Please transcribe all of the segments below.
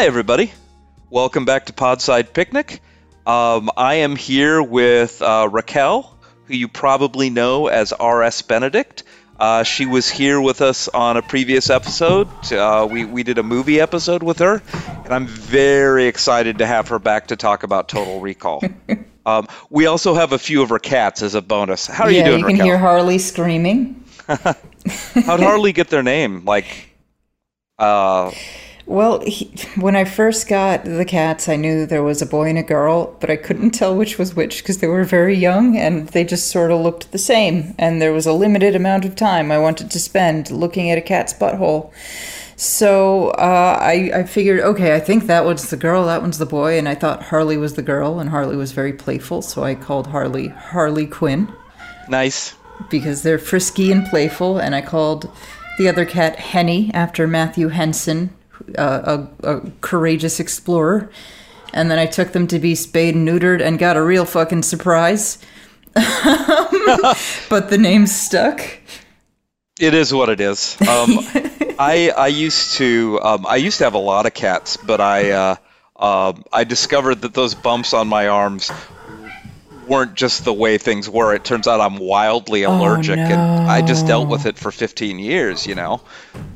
Hi, everybody. Welcome back to Podside Picnic. Um, I am here with uh, Raquel, who you probably know as R.S. Benedict. Uh, she was here with us on a previous episode. Uh, we, we did a movie episode with her, and I'm very excited to have her back to talk about Total Recall. um, we also have a few of her cats as a bonus. How are yeah, you doing, you can Raquel? hear Harley screaming. How'd Harley get their name? Like, uh, Well, he, when I first got the cats, I knew there was a boy and a girl, but I couldn't tell which was which because they were very young and they just sort of looked the same. And there was a limited amount of time I wanted to spend looking at a cat's butthole. So uh, I, I figured, okay, I think that one's the girl, that one's the boy, and I thought Harley was the girl, and Harley was very playful, so I called Harley Harley Quinn nice. because they're frisky and playful, and I called the other cat Henny after Matthew Henson, uh, a, a courageous explorer. And then I took them to be spayed and neutered and got a real fucking surprise. but the name stuck. It is what it is. Um, I I used to um, I used to have a lot of cats, but I uh, um I discovered that those bumps on my arms weren't just the way things were. It turns out I'm wildly allergic, and I just dealt with it for 15 years, you know.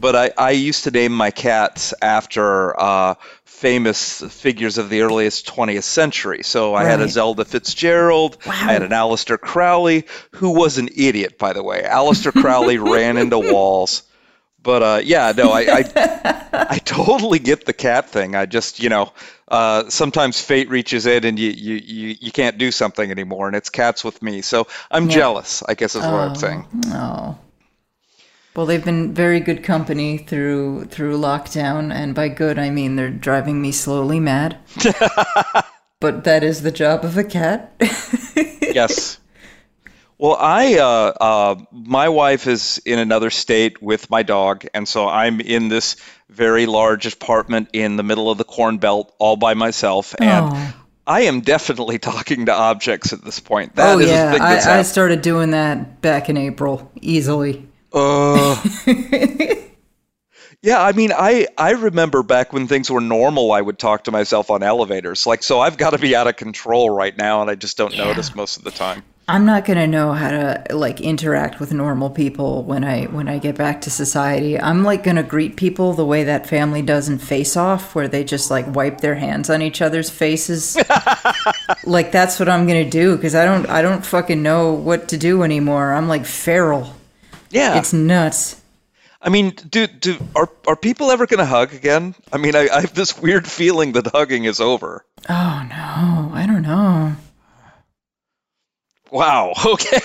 But I I used to name my cats after uh, famous figures of the earliest 20th century. So I had a Zelda Fitzgerald, I had an Aleister Crowley, who was an idiot, by the way. Aleister Crowley ran into walls. But uh, yeah, no, I, I I totally get the cat thing. I just, you know, uh, sometimes fate reaches in and you, you, you, you can't do something anymore, and it's cats with me. So I'm jealous, I guess is what I'm saying. Oh. Well, they've been very good company through through lockdown, and by good I mean they're driving me slowly mad. but that is the job of a cat. Yes. Well, I, uh, uh, my wife is in another state with my dog, and so I'm in this very large apartment in the middle of the Corn Belt all by myself, and Oh. I am definitely talking to objects at this point. That oh is yeah, I, I started doing that back in April easily. Uh, yeah, I mean, I I remember back when things were normal, I would talk to myself on elevators. Like, so I've got to be out of control right now, and I just don't notice most of the time. I'm not gonna know how to like interact with normal people when I when I get back to society. I'm like gonna greet people the way that family does in Face Off, where they just like wipe their hands on each other's faces. like that's what I'm gonna do because I don't I don't fucking know what to do anymore. I'm like feral. Yeah, It's nuts. I mean, do do are are people ever going to hug again? I mean, I, I have this weird feeling that hugging is over. Oh no, I don't know. Wow. Okay.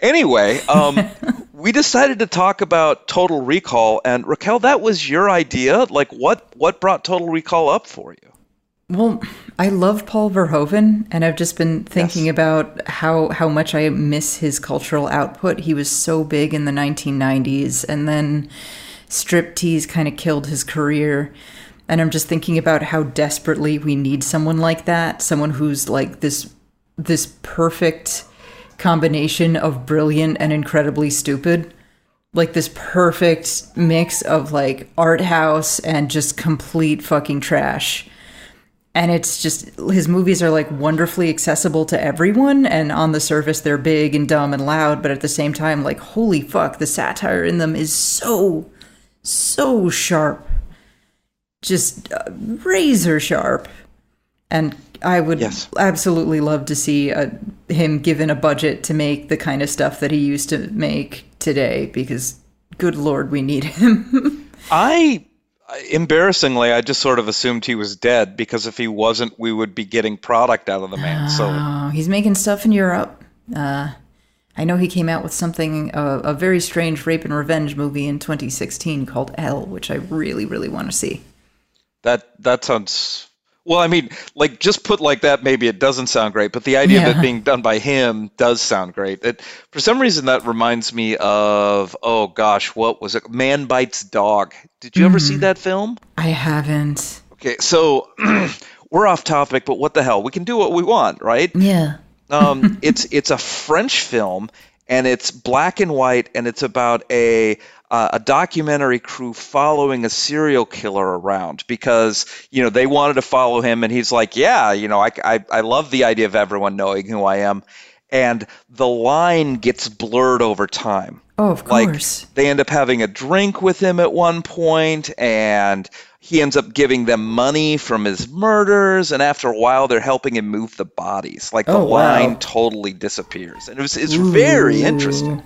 anyway, um, we decided to talk about Total Recall, and Raquel, that was your idea. Like, what what brought Total Recall up for you? Well, I love Paul Verhoeven, and I've just been thinking Yes. about how how much I miss his cultural output. He was so big in the 1990s, and then striptease kind of killed his career. And I'm just thinking about how desperately we need someone like that, someone who's like this this perfect combination of brilliant and incredibly stupid. Like this perfect mix of like art house and just complete fucking trash. And it's just his movies are like wonderfully accessible to everyone and on the surface they're big and dumb and loud but at the same time like holy fuck the satire in them is so so sharp. Just uh, razor sharp. And i would Yes. absolutely love to see uh him given a budget to make the kind of stuff that he used to make today because good lord we need him I embarrassingly, I just sort of assumed he was dead because if he wasn't, we would be getting product out of the man. So Oh, he's making stuff in Europe. Uh, I know he came out with something, uh, a very strange rape and revenge movie in 2016 called Elle, which I really, really want to see. that that sounds. Well, I mean, like just put like that, maybe it doesn't sound great, but the idea of it being done by him does sound great. It, for some reason, that reminds me of oh gosh, what was it? Man bites dog. Did you ever see that film? I haven't. Okay, so we're off topic, but what the hell? We can do what we want, right? Yeah. Um, it's it's a French film, and it's black and white, and it's about a uh, a documentary crew following a serial killer around because you know they wanted to follow him, and he's like, yeah, you know, I I, I love the idea of everyone knowing who I am, and the line gets blurred over time. Oh, of course. Like they end up having a drink with him at one point, and he ends up giving them money from his murders, and after a while, they're helping him move the bodies. Like the Oh, wow. line totally disappears, and it was, it's very interesting.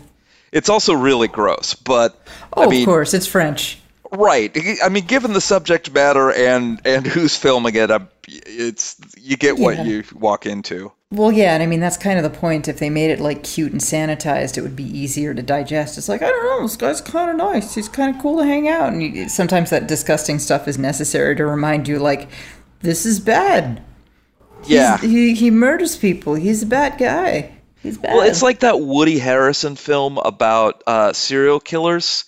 It's also really gross, but Oh, I mean, of course, it's French. right? I mean, given the subject matter and and who's filming it, it's you get what Yeah. you walk into. Well, yeah, and I mean that's kind of the point. If they made it like cute and sanitized, it would be easier to digest. It's like I don't know, this guy's kind of nice. He's kind of cool to hang out, and you, sometimes that disgusting stuff is necessary to remind you, like, this is bad. He's- Yeah. he he murders people. He's a bad guy. He's bad. Well, it's like that Woody Harrelson film about uh, serial killers.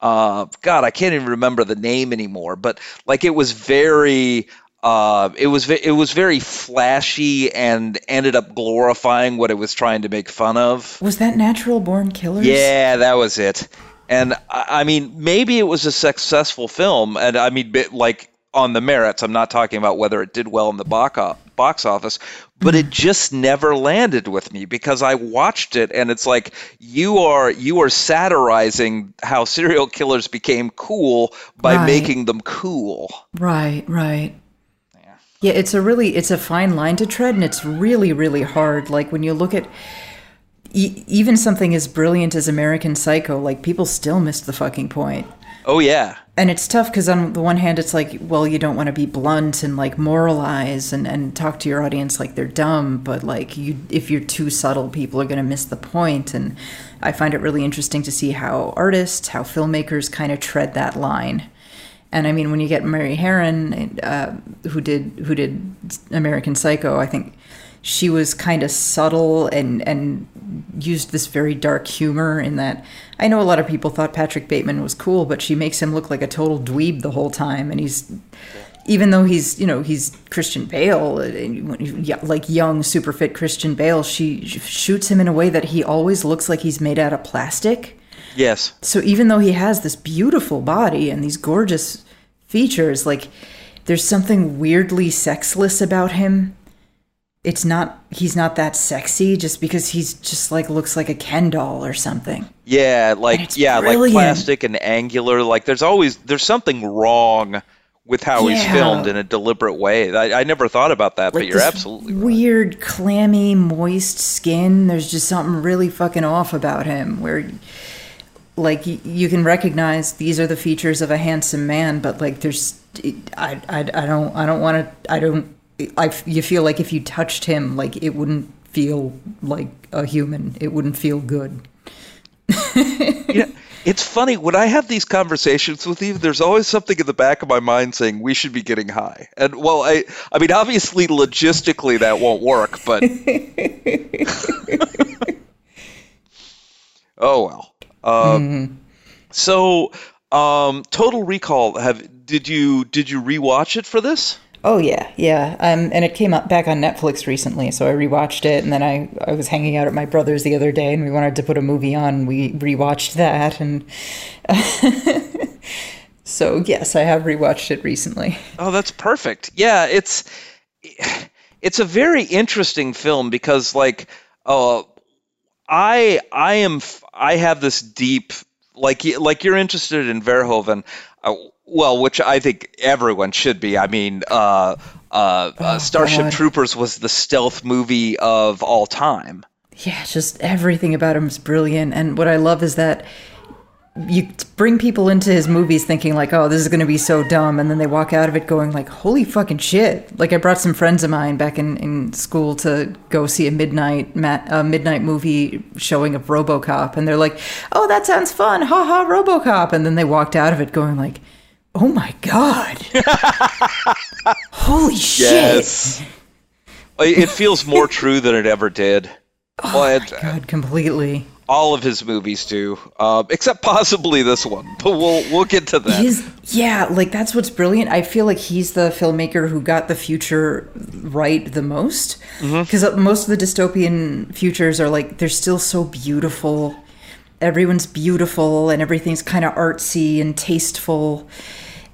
Uh, God, I can't even remember the name anymore. But like, it was very, uh, it was it was very flashy and ended up glorifying what it was trying to make fun of. was that Natural Born Killers? Yeah, that was it. And I I mean, maybe it was a successful film, and I mean, bit like on the merits. I'm not talking about whether it did well in the box box office, but it just never landed with me because I watched it, and it's like you are you are satirizing how serial killers became cool by Right. making them cool. Right, right. Yeah, it's a really it's a fine line to tread, and it's really really hard. Like when you look at e- even something as brilliant as American Psycho, like people still missed the fucking point. Oh yeah, And it's tough because on the one hand, it's like, well, you don't want to be blunt and like moralize and, and talk to your audience like they're dumb, but like you, if you're too subtle, people are going to miss the point. And I find it really interesting to see how artists, how filmmakers kind of tread that line. And I mean, when you get Mary Harron, uh, who did who did American Psycho, I think she was kind of subtle and and used this very dark humor in that. I know a lot of people thought Patrick Bateman was cool, but she makes him look like a total dweeb the whole time, and he's even though he's you know he's Christian Bale, uh, like young super fit Christian Bale, she shoots him in a way that he always looks like he's made out of plastic. Yes, So even though he has this beautiful body and these gorgeous features, like there's something weirdly sexless about him. It's not he's not that sexy just because he's just like looks like a Ken doll or something. yeah, like yeah, like plastic and angular. Like there's always there's something wrong with how he's filmed in a deliberate way. I, I never thought about that, but you're absolutely right. weird, clammy, moist skin. There's just something really fucking off about him where like you can recognize these are the features of a handsome man, but like there's I I, I don't I don't want to I don't I you feel like if you touched him like it wouldn't feel like a human. It wouldn't feel good. you know, it's funny when I have these conversations with you. There's always something in the back of my mind saying we should be getting high. And well, I I mean, obviously, logistically that won't work, but oh well. Um, So, um, Total Recall. Have did you did you rewatch it for this? Oh yeah, yeah. Um, and it came up back on Netflix recently, so I rewatched it. And then I, I was hanging out at my brother's the other day, and we wanted to put a movie on. And we rewatched that, and so yes, I have rewatched it recently. Oh, that's perfect. Yeah, it's it's a very interesting film because like uh I I am I have this deep like like you're interested in Verhoeven uh, well, which I think everyone should be. I mean, uh uh, uh Starship God. Troopers was the stealth movie of all time. Yeah, just everything about him is brilliant. And what I love is that you bring people into his movies thinking like, "Oh, this is going to be so dumb," and then they walk out of it going like, "Holy fucking shit!" Like I brought some friends of mine back in, in school to go see a midnight a midnight movie showing of RoboCop, and they're like, "Oh, that sounds fun, ha ha, RoboCop," and then they walked out of it going like, "Oh my god, holy shit!" It feels more true than it ever did. Oh Well, it- uh, God, completely. All of his movies do, uh, except possibly this one. But we'll we'll get to that. His yeah, like that's what's brilliant. I feel like he's the filmmaker who got the future right the most because most of the dystopian futures are like they're still so beautiful. Everyone's beautiful and everything's kind of artsy and tasteful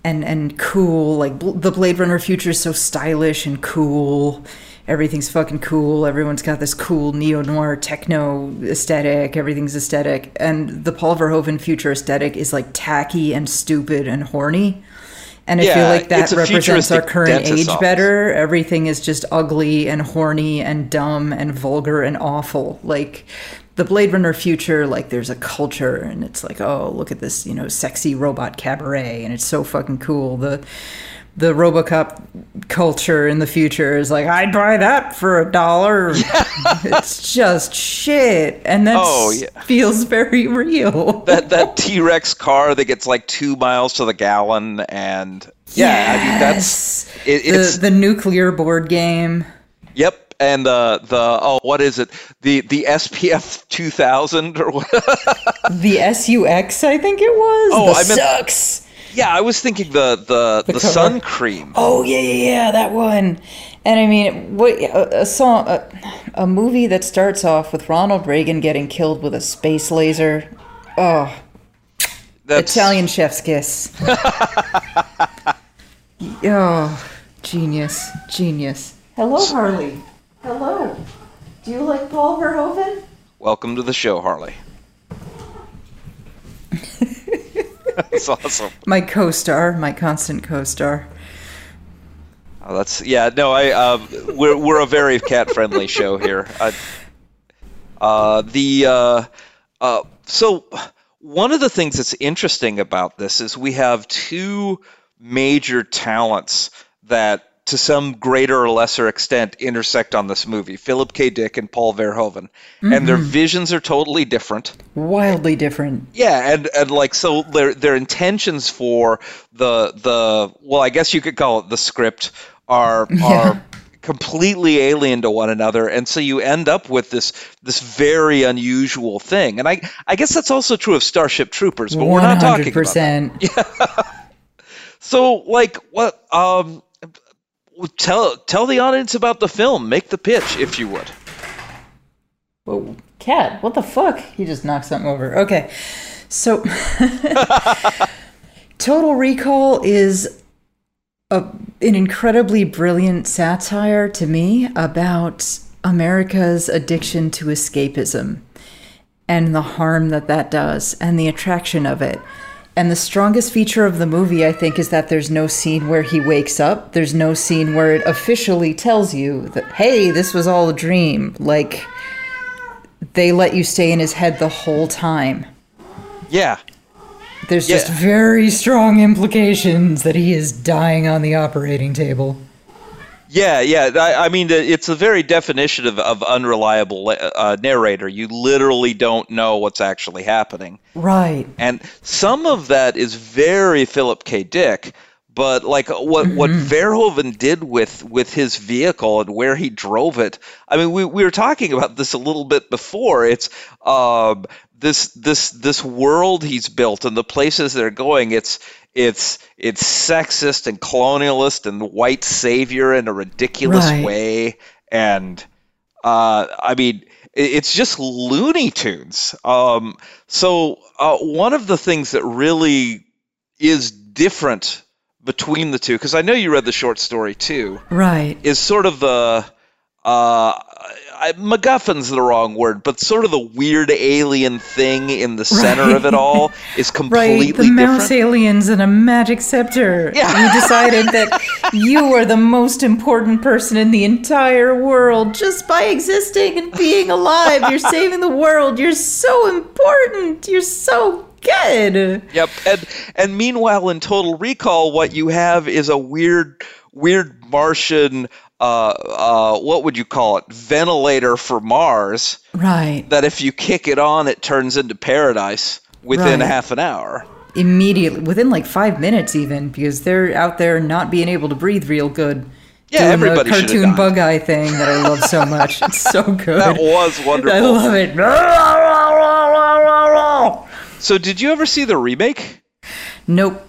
and and cool. Like bl- the Blade Runner future is so stylish and cool. Everything's fucking cool. Everyone's got this cool neo noir techno aesthetic. Everything's aesthetic, and the Paul Verhoeven future aesthetic is like tacky and stupid and horny. And I feel like that represents our current age office. better. Everything is just ugly and horny and dumb and vulgar and awful. Like the Blade Runner future, like there's a culture and it's like, oh, look at this, you know, sexy robot cabaret and it's so fucking cool. The the Robocop culture in the future is like, I'd buy that for a dollar. it's just shit. And that Oh, yeah. feels very real. that that T Rex car that gets like two miles to the gallon, and yeah, I mean that's it, the, it's the nuclear board game. yep. And the the oh what is it the the SPF two thousand or what? The SUX, I think it was. Oh, the I meant- sucks. Yeah, I was thinking the the the, cover. sun cream. Oh yeah, yeah, yeah, that one. And I mean, what a, a song, a, a movie that starts off with Ronald Reagan getting killed with a space laser. Oh, That's Italian chef's kiss. oh, genius, genius. Hello, Harley. Hello. Do you like Paul Verhoeven? Welcome to the show, Harley. That's awesome. My co-star, my constant co-star. Oh, that's yeah. No, I uh, we're we're a very cat friendly show here. I, uh, the uh, uh, so one of the things that's interesting about this is we have two major talents that to some greater or lesser extent intersect on this movie philip k. Dick and paul verhoeven. And their visions are totally different. Wildly different. yeah, and, and like so their their intentions for the the well, I guess you could call it the script are are completely alien to one another, and so you end up with this this very unusual thing. And I I guess that's also true of Starship Troopers, but we're not talking about that. So like what um tell tell the audience about the film, make the pitch if you would. Whoa, cat! What the fuck? He just knocked something over. Okay, so Total Recall is a, an incredibly brilliant satire to me about America's addiction to escapism and the harm that that does and the attraction of it. And the strongest feature of the movie, I think, is that there's no scene where he wakes up. There's no scene where it officially tells you that, hey, this was all a dream. Like, they let you stay in his head the whole time. Yeah. There's just very strong implications that he is dying on the operating table. Yeah, yeah. I, I mean, it's the very definition of, of unreliable uh, narrator. You literally don't know what's actually happening. Right. And some of that is very Philip K. Dick, but like what what Verhoeven did with with his vehicle and where he drove it. I mean, we, we were talking about this a little bit before. It's um, this this this world he's built and the places they're going. It's it's it's sexist and colonialist and white savior in a ridiculous Right. way. And uh, I mean, it's just Looney Tunes. Um, so uh, one of the things that really is different between the two, because I know you read the short story too, Right. is sort of the uh, I, MacGuffin's the wrong word, but sort of the weird alien thing in the center Right. of it all is completely Right, the mouse different. aliens and a magic scepter. Yeah. You decided that you are the most important person in the entire world just by existing and being alive. You're saving the world. You're so important. You're so good. Yep, and and meanwhile, in Total Recall, what you have is a weird, weird Martian. Uh, uh, what would you call it? Ventilator for Mars. Right. That if you kick it on, it turns into paradise within Right. half an hour. Immediately, within like five minutes, even because they're out there not being able to breathe real good. Yeah, doing everybody the cartoon bug eye thing that I love so much. It's so good. That was wonderful. I love it. So, did you ever see the remake? Nope.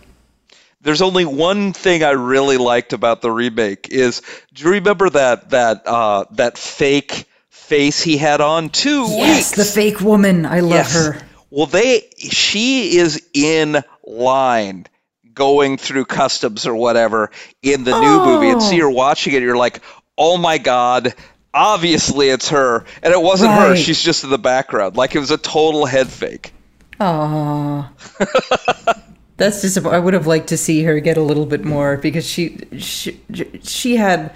There's only one thing I really liked about the remake is do you remember that that uh, that fake face he had on two Yes, weeks? the fake woman. I love Yes. her. Well, they she is in line going through customs or whatever in the new movie, and so Oh. you're watching it, you're like, oh my god. Obviously, it's her, and it wasn't her. She's just in the background, like it was a total head fake. Aww. That's disappointing. I would have liked to see her get a little bit more because she she she had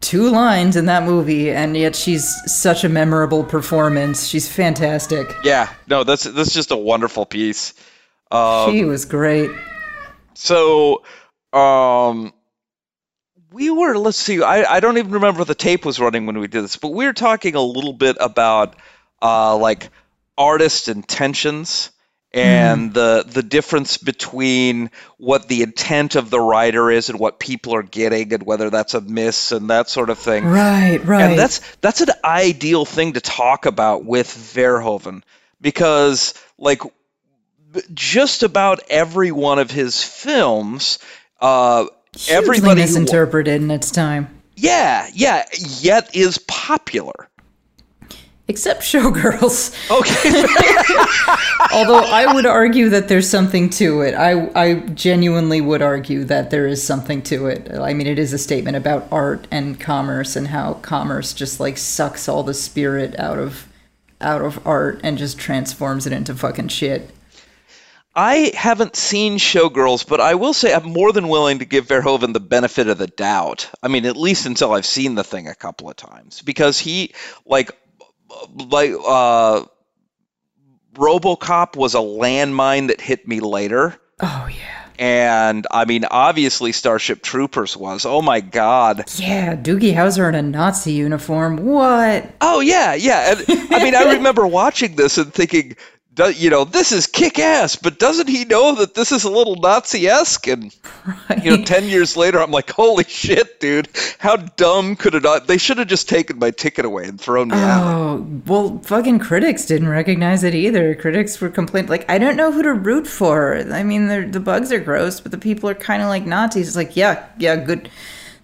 two lines in that movie, and yet she's such a memorable performance. She's fantastic. Yeah, no, that's that's just a wonderful piece. Um, she was great. So, um, we were, let's see, I, I don't even remember the tape was running when we did this, but we were talking a little bit about, uh, like artist intentions and the the difference between what the intent of the writer is and what people are getting and whether that's a miss and that sort of thing. Right, right. And that's that's an ideal thing to talk about with Verhoeven because like just about every one of his films uh Hugely everybody misinterpreted in its time. yeah, yeah, yet is popular. Except Showgirls. Okay. Although I would argue that there's something to it. I, I genuinely would argue that there is something to it. I mean, it is a statement about art and commerce and how commerce just like sucks all the spirit out of out of art and just transforms it into fucking shit. I haven't seen Showgirls, but I will say I'm more than willing to give Verhoeven the benefit of the doubt. I mean, at least until I've seen the thing a couple of times, because he like like uh, RoboCop was a landmine that hit me later. Oh yeah. And I mean, obviously, Starship Troopers was. Oh my God. Yeah, Doogie Howser in a Nazi uniform. What? Oh yeah, yeah. And, I mean, I remember watching this and thinking, do, you know, this is kick ass, but doesn't he know that this is a little Nazi esque? And you know, ten years later, I'm like, holy shit, dude, how dumb could it not? They should have just taken my ticket away and thrown me out. Oh, well, fucking critics didn't recognize it either. Critics were complaining, like, I don't know who to root for. I mean, the bugs are gross, but the people are kind of like Nazis. It's like, yeah, yeah, good.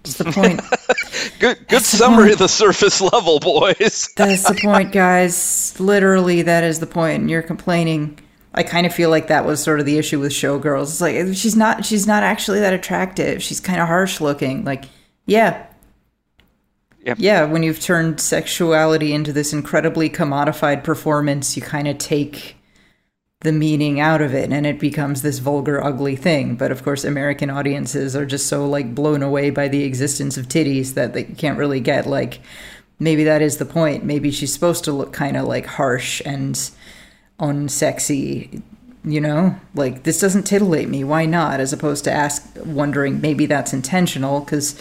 That's the point. Good, good That's summary point. of the surface level, boys. That's the point, guys. Literally, that is the point. And you're complaining. I kind of feel like that was sort of the issue with Showgirls. It's like she's not she's not actually that attractive. She's kind of harsh looking. Like, yeah. Yep. Yeah, when you've turned sexuality into this incredibly commodified performance, you kind of take the meaning out of it and it becomes this vulgar ugly thing. But of course, American audiences are just so like blown away by the existence of titties that they can't really get like maybe that is the point. Maybe she's supposed to look kind of like harsh and unsexy, you know? Like this doesn't titillate me. Why not? As opposed to ask wondering maybe that's intentional cuz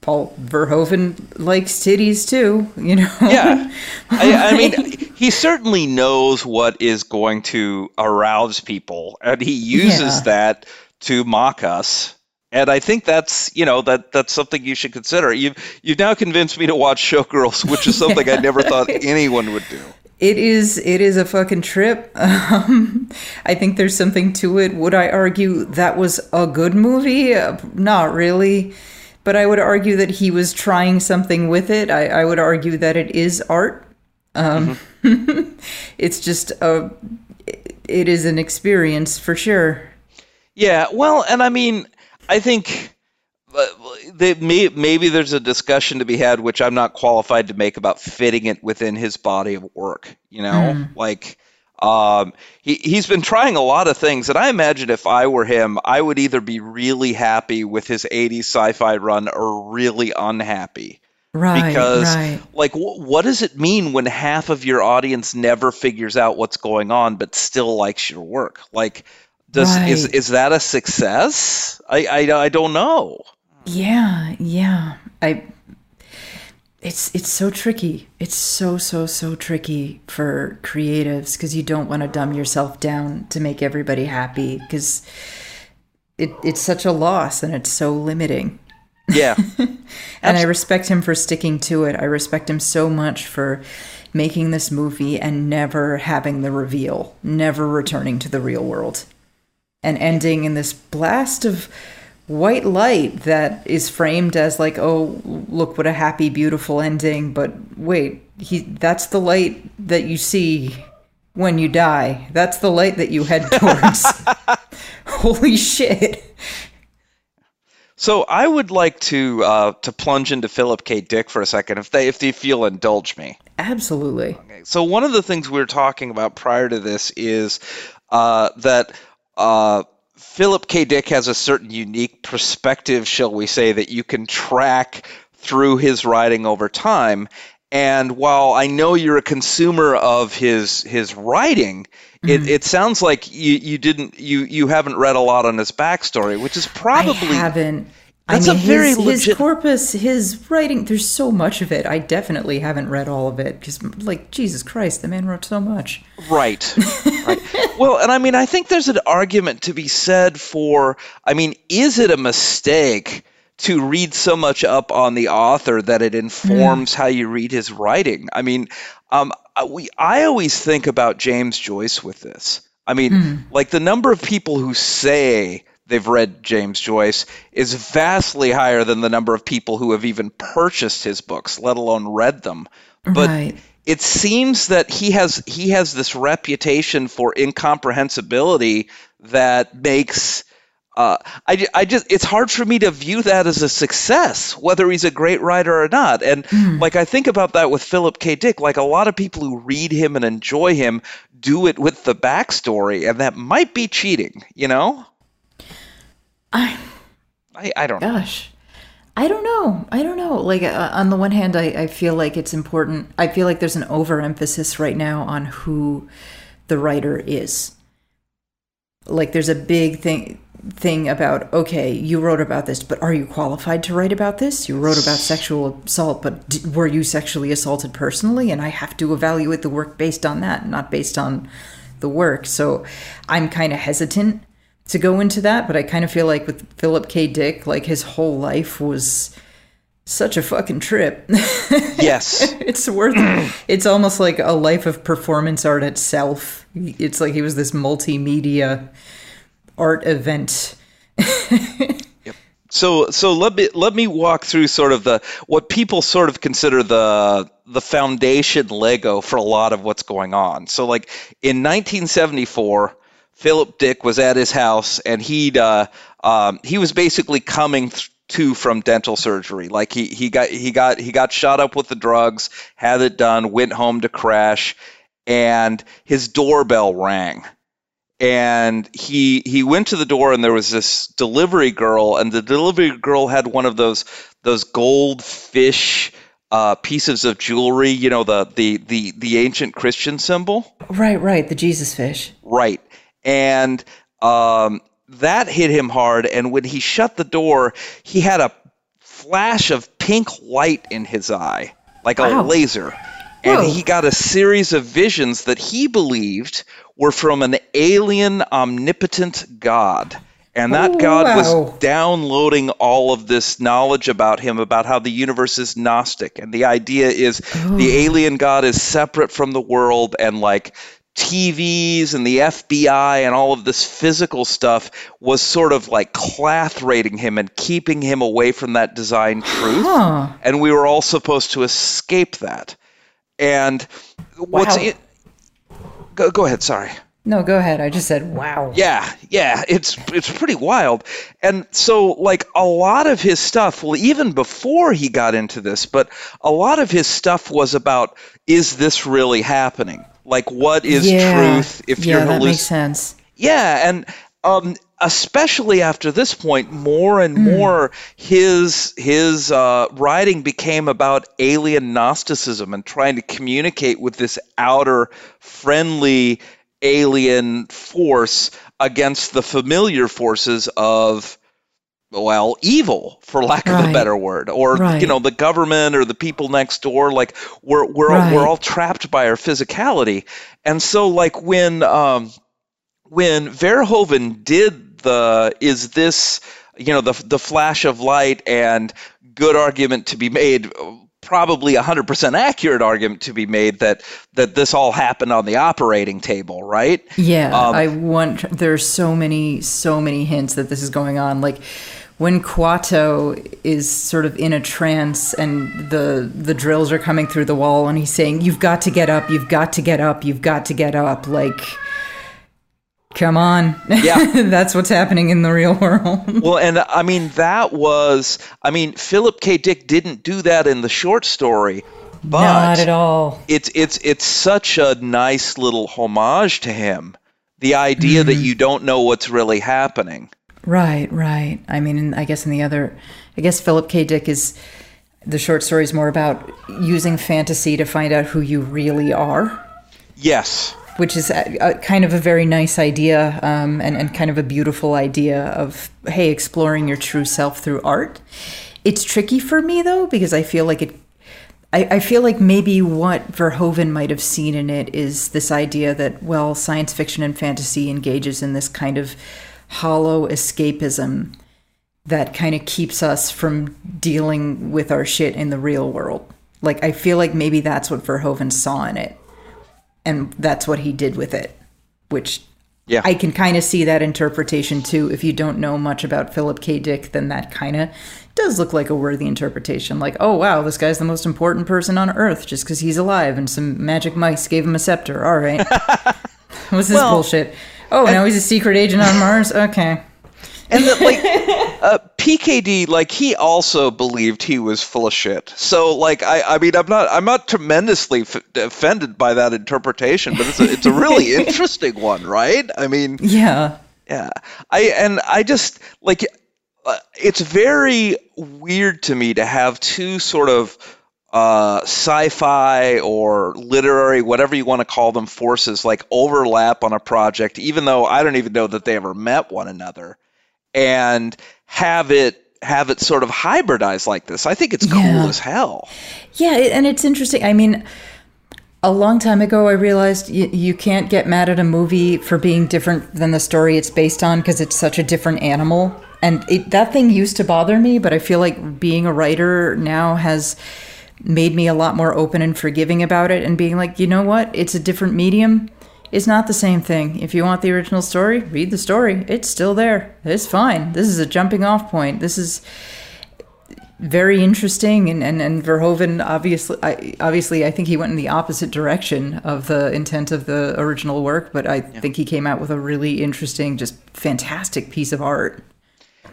Paul Verhoeven likes titties too, you know? Yeah. I, I mean, he certainly knows what is going to arouse people, and he uses Yeah. that to mock us. And I think that's you know that that's something you should consider. You've you've now convinced me to watch Showgirls, which is something I never thought anyone would do. It is it is a fucking trip. Um, I think there's something to it. Would I argue that was a good movie? Uh, not really. But I would argue that he was trying something with it. I, I would argue that it is art. Um, it's just a it is an experience for sure. Yeah, well, and I mean, I think uh, they, may, maybe there's a discussion to be had, which I'm not qualified to make about fitting it within his body of work. You know, like um, he he's been trying a lot of things, and I imagine if I were him, I would either be really happy with his '80s sci-fi run or really unhappy. Right, Because, right. like, wh- what does it mean when half of your audience never figures out what's going on but still likes your work? Like, does is is that a success? I I, I don't know. Yeah, yeah. I it's it's so tricky. It's so so so tricky for creatives cuz you don't want to dumb yourself down to make everybody happy cuz it it's such a loss and it's so limiting. Yeah, And I respect him for sticking to it. I respect him so much for making this movie and never having the reveal, never returning to the real world, and ending in this blast of white light that is framed as like, oh, look what a happy, beautiful ending. But wait, he that's the light that you see when you die. That's the light that you head towards. Holy shit. So I would like to uh, to plunge into Philip K. Dick for a second, if they if they feel indulge me. Absolutely. Okay. So one of the things we were talking about prior to this is uh, that uh, Philip K. Dick has a certain unique perspective, shall we say, that you can track through his writing over time. And while I know you're a consumer of his his writing, it, Mm-hmm. it sounds like you, you didn't you you haven't read a lot on his backstory, which is probably I haven't. That's I a mean, very his, his corpus, his writing. There's so much of it. I definitely haven't read all of it because, like, Jesus Christ, the man wrote so much. Right. right. Well, and I mean, I think there's an argument to be said for, I mean, is it a mistake to read so much up on the author that it informs how you read his writing? I mean, um, I- we, I always think about James Joyce with this. I mean, like the number of people who say they've read James Joyce is vastly higher than the number of people who have even purchased his books, let alone read them. But Right. it seems that he has he has this reputation for incomprehensibility that makes uh, I, I just it's hard for me to view that as a success whether he's a great writer or not and like i think about that with philip k dick like a lot of people who read him and enjoy him do it with the backstory and that might be cheating you know I i, I don't know gosh, I don't know. I don't know. Like, uh, on the one hand, I, I feel like it's important. I feel like there's an overemphasis right now on who the writer is. Like, there's a big thing thing about okay, you wrote about this, but are you qualified to write about this? You wrote about sexual assault, but d- were you sexually assaulted personally? And I have to evaluate the work based on that, not based on the work. So, I'm kind of hesitant to go into that, but I kind of feel like with Philip K. Dick, like his whole life was such a fucking trip. yes it's worth it's almost like a life of performance art itself. It's like he was this multimedia art event. yep. So so let me let me walk through sort of the what people sort of consider the the foundation Lego for a lot of what's going on. So like in 1974, Philip Dick was at his house and he'd uh, um, he was basically coming to from dental surgery. Like he he got he got he got shot up with the drugs, had it done, went home to crash, and his doorbell rang and he he went to the door and there was this delivery girl and the delivery girl had one of those those gold fish uh, pieces of jewelry you know the the the the ancient christian symbol Right, right, the Jesus fish. right and um, that hit him hard and when he shut the door he had a flash of pink light in his eye like a Wow. And he got a series of visions that he believed were from an alien omnipotent god and that Oh, god wow. was downloading all of this knowledge about him about how the universe is gnostic and the idea is the oh. alien god is separate from the world and like TVs and the FBI and all of this physical stuff was sort of like clathrating him and keeping him away from that design truth. Huh. And we were all supposed to escape that. And what's Wow. it? Go, go ahead. Sorry. No, go ahead. I just said wow. Yeah, yeah, it's it's pretty wild. And so like a lot of his stuff, well even before he got into this, but a lot of his stuff was about is this really happening? Like what is yeah. truth if yeah, you're that halluc- makes sense. yeah, and um, especially after this point, more and Hmm. more his his uh, writing became about alien Gnosticism and trying to communicate with this outer friendly alien force against the familiar forces of well evil for lack of a better word or Right. you know the government or the people next door like we're we're Right. we're all trapped by our physicality and so like when um when Verhoeven did the is this you know the the flash of light and good argument to be made probably a hundred percent accurate argument to be made that that this all happened on the operating table, right? Yeah, um, I want. There's so many, so many hints that this is going on. Like when Kuato is sort of in a trance and the the drills are coming through the wall and he's saying, "You've got to get up. You've got to get up. You've got to get up." Like Come on. Yeah. That's what's happening in the real world. well, and I mean, that was, I mean, Philip K. Dick didn't do that in the short story. But Not at all. It's it's it's such a nice little homage to him. The idea mm. that you don't know what's really happening. Right, right. I mean, I guess in the other, I guess Philip K. Dick is the short story is more about using fantasy to find out who you really are. Yes which is a, a kind of a very nice idea um, and, and kind of a beautiful idea of, hey, exploring your true self through art. It's tricky for me though, because I feel like it I, feel like maybe what Verhoeven might have seen in it is this idea that, well, science fiction and fantasy engages in this kind of hollow escapism that kind of keeps us from dealing with our shit in the real world. Like, I feel like maybe that's what Verhoeven saw in it and that's what he did with it, which yeah. I can kind of see that interpretation too. If you don't know much about Philip K. Dick, then that kind of does look like a worthy interpretation. Like, oh wow, this guy's the most important person on Earth just because he's alive, and some magic mice gave him a scepter. All right, what's this well, bullshit? Oh, now he's a secret agent on Mars. Okay and like uh, PKD, like he also believed he was full of shit. So like I, I mean, I'm not, I'm not tremendously f- offended by that interpretation, but it's a, it's a really interesting one, right? I mean, yeah, yeah. I and I just like uh, it's very weird to me to have two sort of uh, sci-fi or literary, whatever you want to call them, forces like overlap on a project, even though I don't even know that they ever met one another and have it have it sort of hybridize like this. I think it's cool yeah. as hell. Yeah, and it's interesting. I mean, a long time ago, I realized you, you can't get mad at a movie for being different than the story it's based on because it's such a different animal. And it, that thing used to bother me, but I feel like being a writer now has made me a lot more open and forgiving about it and being like, you know what? It's a different medium is not the same thing. If you want the original story, read the story. It's still there. It's fine. This is a jumping off point. This is very interesting and, and, and Verhoeven obviously I, obviously I think he went in the opposite direction of the intent of the original work but I yeah. think he came out with a really interesting just fantastic piece of art.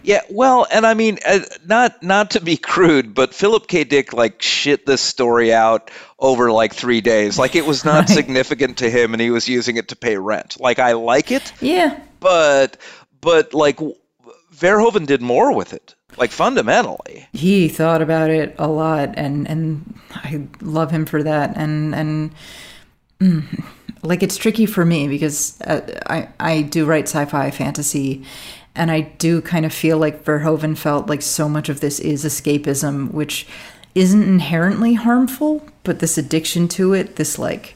Yeah, well, and I mean, uh, not not to be crude, but Philip K. Dick like shit this story out over like three days. Like it was not right. significant to him, and he was using it to pay rent. Like I like it, yeah, but but like Verhoeven did more with it. Like fundamentally, he thought about it a lot, and and I love him for that. And and mm, like it's tricky for me because uh, I I do write sci-fi fantasy and I do kind of feel like Verhoeven felt like so much of this is escapism, which isn't inherently harmful, but this addiction to it, this like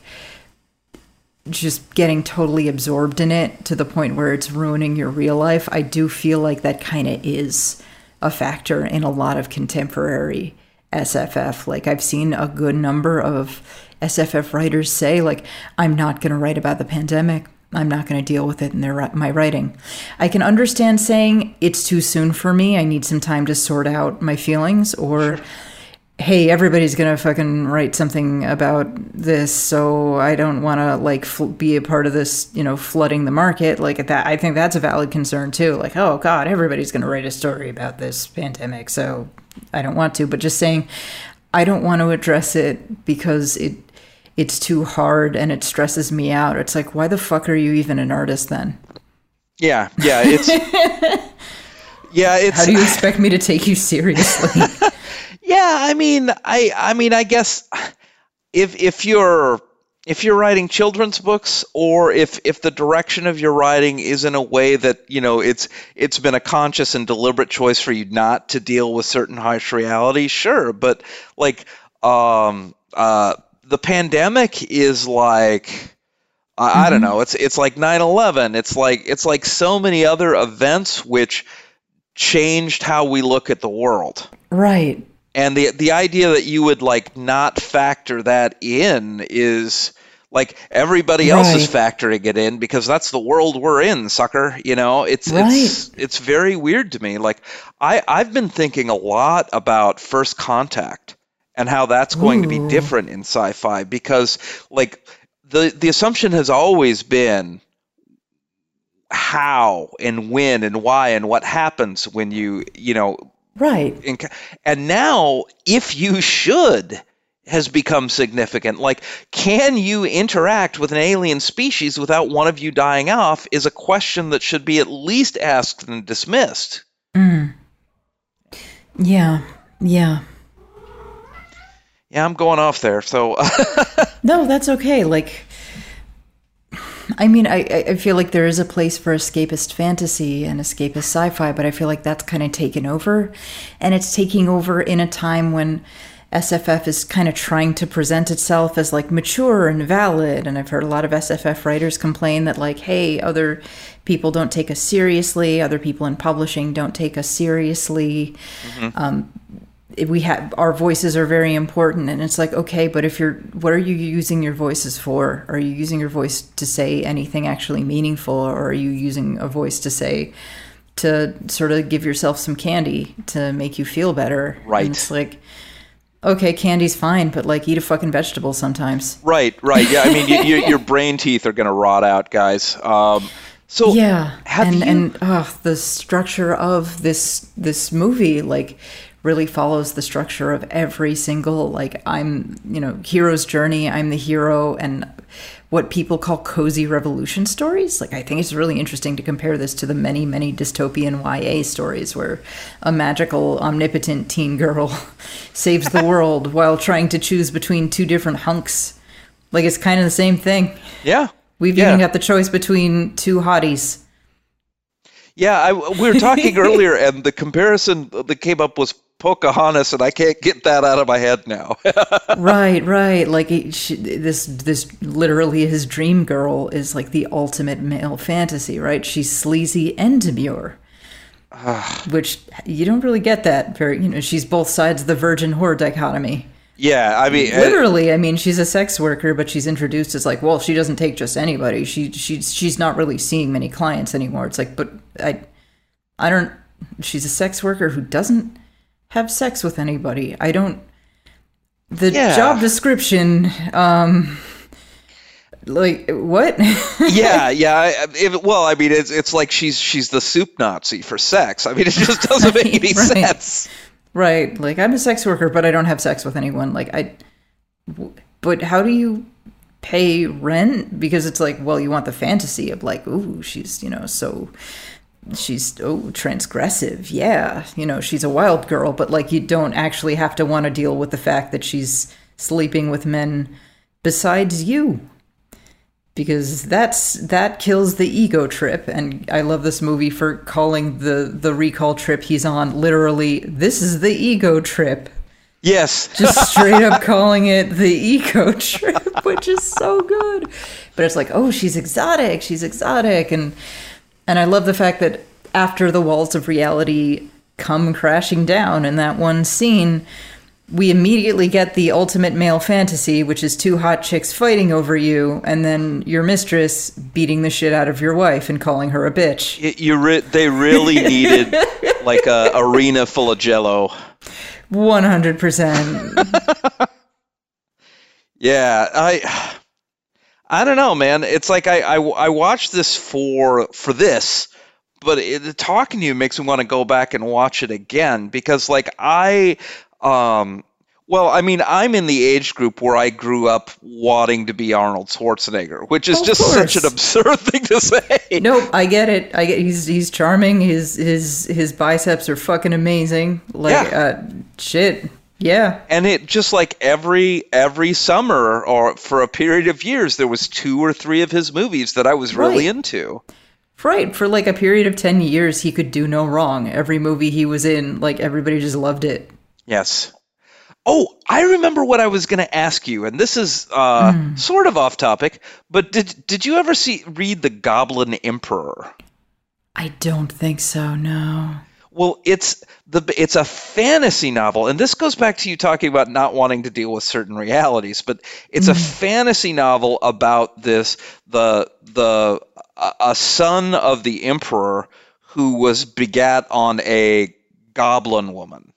just getting totally absorbed in it to the point where it's ruining your real life, I do feel like that kind of is a factor in a lot of contemporary SFF. Like I've seen a good number of SFF writers say like I'm not going to write about the pandemic I'm not going to deal with it in their, my writing. I can understand saying it's too soon for me. I need some time to sort out my feelings, or sure. hey, everybody's going to fucking write something about this, so I don't want to like fl- be a part of this, you know, flooding the market. Like that, I think that's a valid concern too. Like, oh God, everybody's going to write a story about this pandemic, so I don't want to. But just saying, I don't want to address it because it it's too hard and it stresses me out. It's like, why the fuck are you even an artist then? Yeah, yeah, it's yeah, it's. How do you expect me to take you seriously? yeah, I mean, I, I mean, I guess if if you're if you're writing children's books or if if the direction of your writing is in a way that you know it's it's been a conscious and deliberate choice for you not to deal with certain harsh realities sure but like um uh the pandemic is like I, mm-hmm. I don't mm-hmm. know. It's it's like 9/11. It's like it's like so many other events which changed how we look at the world. Right. and the the idea that you would like not factor that in is like everybody else is factoring it in because that's the world we're in, sucker. You know, it's Right. it's it's very weird to me. Like I I've been thinking a lot about First Contact and how that's going to be different in sci-fi because like the the assumption has always been how and when and why and what happens when you you know Right. enc- and now if you should has become significant like can you interact with an alien species without one of you dying off is a question that should be at least asked and dismissed Mm. Yeah. Yeah. Yeah i'm going off there so No, that's okay. Like, I mean, I, I feel like there is a place for escapist fantasy and escapist sci fi, but I feel like that's kind of taken over. And it's taking over in a time when SFF is kind of trying to present itself as like mature and valid. And I've heard a lot of SFF writers complain that, like, hey, other people don't take us seriously, other people in publishing don't take us seriously mm-hmm. um, we have our voices are very important and it's like okay but if you're what are you using your voices for? Are you using your voice to say anything actually meaningful or are you using a voice to say to sort of give yourself some candy to make you feel better? Right. and it's like okay candy's fine but like eat a fucking vegetable sometimes. Right right. Yeah i mean you, you, your brain teeth are going to rot out guys. Um, so yeah have and you- and oh, the structure of this this movie like really follows the structure of every single like i'm you know hero's journey i'm the hero and what people call cozy revolution stories. Like i think it's really interesting to compare this to the many many dystopian ya stories where a magical omnipotent teen girl saves the world while trying to choose between two different hunks. Like it's kind of the same thing. Yeah. We've Yeah. even got the choice between two hotties. Yeah, I, we were talking earlier, and the comparison that came up was Pocahontas, and I can't get that out of my head now. right, right. Like it, she, this, this literally his dream girl is like the ultimate male fantasy, right? She's sleazy and demure, which you don't really get that very. You know, she's both sides of the virgin whore dichotomy. yeah, I mean, uh, Literally, I mean, she's a sex worker, but she's introduced as like, well, she doesn't take just anybody. She, she's, she's not really seeing many clients anymore. It's like, but I, I don't. She's a sex worker who doesn't have sex with anybody. I don't. The Yeah. job description, um, like what? yeah, yeah. If, well, I mean, it's it's like she's she's the soup Nazi for sex. I mean, it just doesn't make any Right, sense. right. Like I'm a sex worker, but I don't have sex with anyone. Like I. But how do you pay rent? Because it's like, well, you want the fantasy of like, ooh, she's you know so. She's oh transgressive, yeah. You know she's a wild girl, but like you don't actually have to want to deal with the fact that she's sleeping with men besides you. Because that's that kills the ego trip and i love this movie for calling the the recall trip he's on literally this is the ego trip. Yes, just straight up calling it the ego trip which is so good. But it's like oh she's exotic she's exotic and and i love the fact that after the walls of reality come crashing down in that one scene we immediately get the ultimate male fantasy, which is two hot chicks fighting over you, and then your mistress beating the shit out of your wife and calling her a bitch. Y- you re- they really needed like a arena full of Jello. 100%. Yeah, I I don't know, man. It's like I I, I watched this for for this, but it, talking to you makes me want to go back and watch it again because like I um well, I mean, I'm in the age group where I grew up wanting to be Arnold Schwarzenegger, which is just such an absurd thing to say. nope, I get it. I get he's he's charming. His his his biceps are fucking amazing. Like Yeah. uh shit. Yeah. and it just like every every summer or for a period of years there was two or three of his movies that I was really into. Right, for like a period of 10 years he could do no wrong. Every movie he was in, like everybody just loved it. Yes. Oh, I remember what I was going to ask you, and this is uh, Hmm. sort of off topic. But did did you ever see read the Goblin Emperor? I don't think so, no. Well, it's the it's a fantasy novel, and this goes back to you talking about not wanting to deal with certain realities. But it's a fantasy novel about this the the a son of the emperor who was begat on a goblin woman.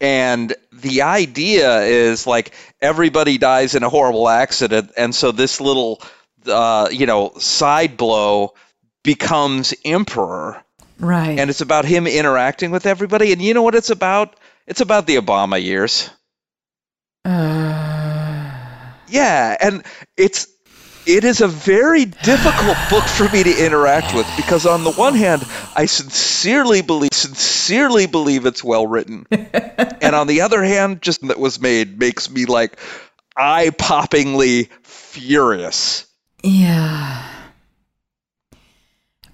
And the idea is like everybody dies in a horrible accident, and so this little, uh, you know, side blow becomes emperor, Right. and it's about him interacting with everybody. And you know what it's about? It's about the Obama years. uh, Yeah, and it's it is a very difficult book for me to interact with because on the one hand, I sincerely believe sincerely believe it's well written. and on the other hand, just that was made makes me like eye-poppingly furious. yeah.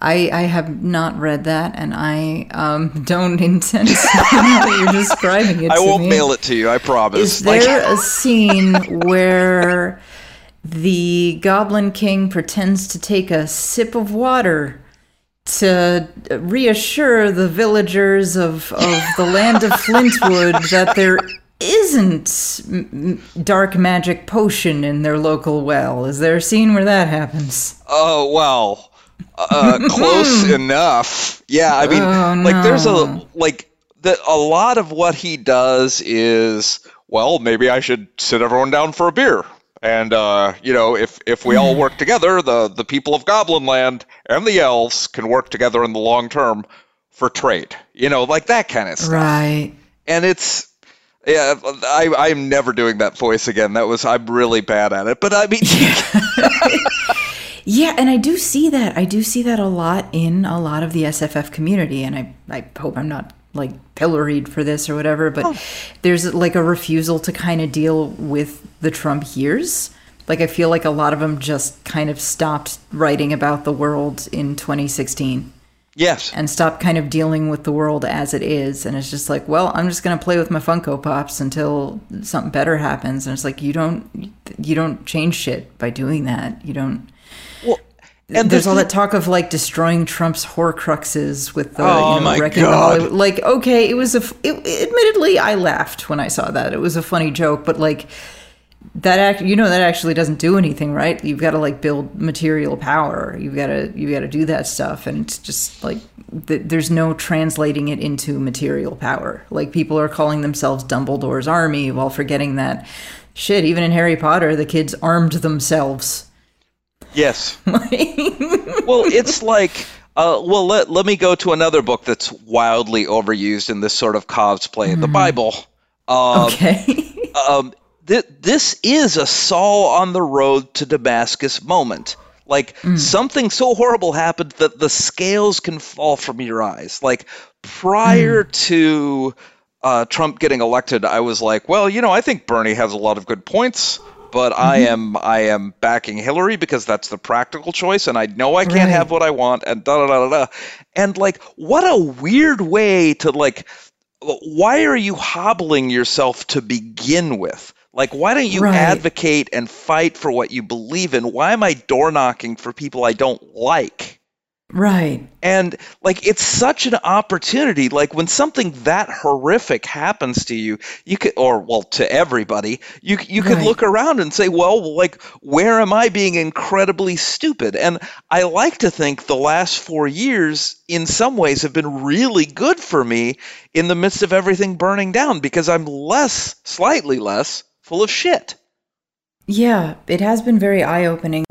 I I have not read that, and I um, don't intend to. now that you're describing it, I won't me. mail it to you, I promise. Is Like- there a scene where the Goblin King pretends to take a sip of water to reassure the villagers of, of the land of Flintwood that there isn't dark magic potion in their local well? Is there a scene where that happens? Oh well, uh, close enough. Yeah, I mean, Oh, like there's a like the a lot of what he does is well, maybe I should sit everyone down for a beer. And uh, you know, if if we all work together, the the people of Goblin Land and the elves can work together in the long term for trade. You know, like that kind of stuff. Right. And it's yeah, I I'm never doing that voice again. That was I'm really bad at it. But I mean, Yeah, and I do see that. I do see that a lot in a lot of the SFF community, and I, I hope I'm not like pilloried for this or whatever, but oh. there's like a refusal to kind of deal with the Trump years. Like I feel like a lot of them just kind of stopped writing about the world in 2016 yes. and stopped kind of dealing with the world as it is and it's just like well i'm just going to play with my funko pops until something better happens and it's like you don't you don't change shit by doing that you don't Well, and there's the all that talk of like destroying Trump's Horcruxes with the Oh you know, my wrecking God. Like, okay, it was a. f- It, admittedly, I laughed when I saw that. It was a funny joke, but like that act, you know, that actually doesn't do anything, right? You've got to like build material power. You've got to you've got to do that stuff, and it's just like th- there's no translating it into material power. Like people are calling themselves Dumbledore's army while forgetting that shit. Even in Harry Potter, the kids armed themselves. Yes. well, it's like, uh, well, let, let me go to another book that's wildly overused in this sort of cosplay the Bible. Um, Okay. um, th- this is a Saul on the road to Damascus moment. Like something so horrible happened that the scales can fall from your eyes. Like prior to uh, Trump getting elected, I was like, well, you know, I think Bernie has a lot of good points, but I mm-hmm. am I am backing Hillary because that's the practical choice, and I know I can't Right. have what I want, and da da da da da. And like, what a weird way to like why are you hobbling yourself to begin with? Like, why don't you Right. advocate and fight for what you believe in? Why am I door knocking for people I don't like? Right. And like, it's such an opportunity. Like, when something that horrific happens to you, you could, or well, to everybody, you you could Right. look around and say, well, like, where am I being incredibly stupid? And I like to think the last four years, in some ways, have been really good for me in the midst of everything burning down because I'm less, slightly less, full of shit. Yeah, it has been very eye opening.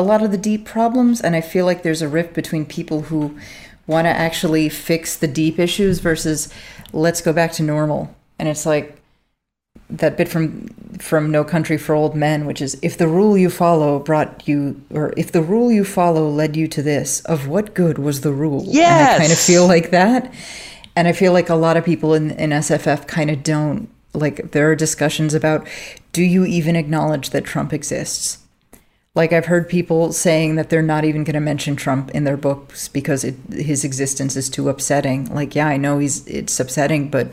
A lot of the deep problems, and I feel like there's a rift between people who want to actually fix the deep issues versus let's go back to normal. And it's like that bit from from No Country for Old Men, which is if the rule you follow brought you, or if the rule you follow led you to this, of what good was the rule? And I kind of feel like that. And I feel like a lot of people in, in SFF kind of don't. Like, there are discussions about do you even acknowledge that Trump exists? Like, I've heard people saying that they're not even going to mention Trump in their books because it, his existence is too upsetting. Like, yeah, I know he's it's upsetting, but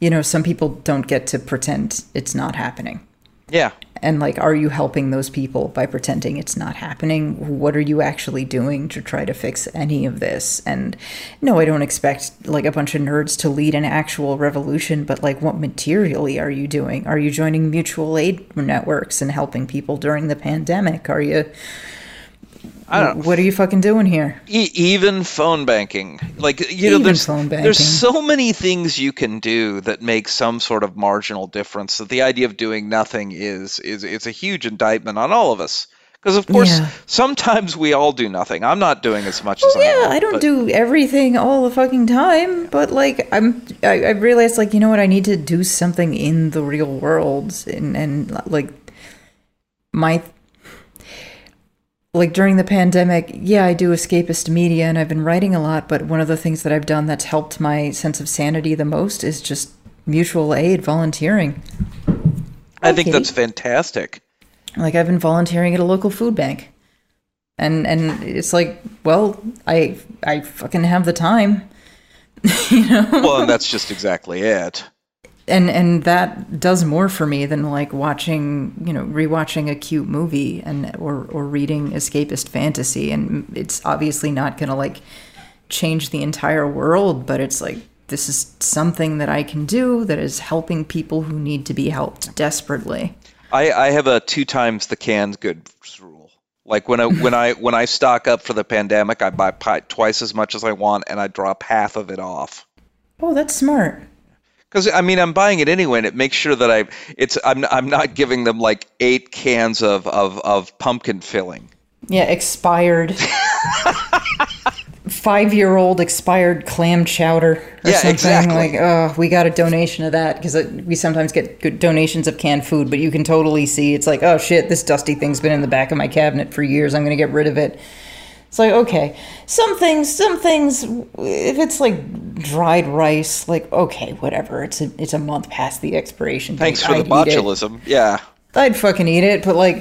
you know, some people don't get to pretend it's not happening. Yeah. And like are you helping those people by pretending it's not happening? What are you actually doing to try to fix any of this? And no i don't expect like a bunch of nerds to lead an actual revolution but like what materially are you doing? Are you joining mutual aid networks and helping people during the pandemic? Are you I don't what are you fucking doing here E- even phone banking, like you know, there's phone there's so many things you can do that make some sort of marginal difference. That the idea of doing nothing is is it's a huge indictment on all of us. Because of course, Yeah. sometimes we all do nothing. I'm not doing as much as I yeah, I don't but- do everything all the fucking time, but like I'm, I, I realized like you know what, I need to do something in the real world, and and like my, like during the pandemic, yeah, I do escapist media, and I've been writing a lot, but one of the things that I've done that's helped my sense of sanity the most is just mutual aid, volunteering. I think that's fantastic. Like I've been volunteering at a local food bank. And and it's like, well, I I fucking have the time. you know? Well, and that's just exactly it. And and that does more for me than like watching, you know, rewatching a cute movie and or or reading escapist fantasy and it's obviously not going to like change the entire world, but it's like this is something that I can do that is helping people who need to be helped desperately. I, I have a two times the canned goods rule. Like when I when I when I stock up for the pandemic, I buy pi- twice as much as I want, and I drop half of it off. Oh, that's smart. Because I mean, I'm buying it anyway, and it makes sure that I it's I'm I'm not giving them like eight cans of of, of pumpkin filling. Yeah, expired. Five year old expired clam chowder or Yeah, something. exactly. Like, oh, we got a donation of that because uh, we sometimes get good donations of canned food, but you can totally see it's like, oh shit, this dusty thing's been in the back of my cabinet for years. I'm going to get rid of it. It's like, okay, some things, some things, if it's like dried rice, like, okay, whatever. It's a, it's a month past the expiration date. Thanks for the I'd it. botulism. Yeah. I'd fucking eat it, but like,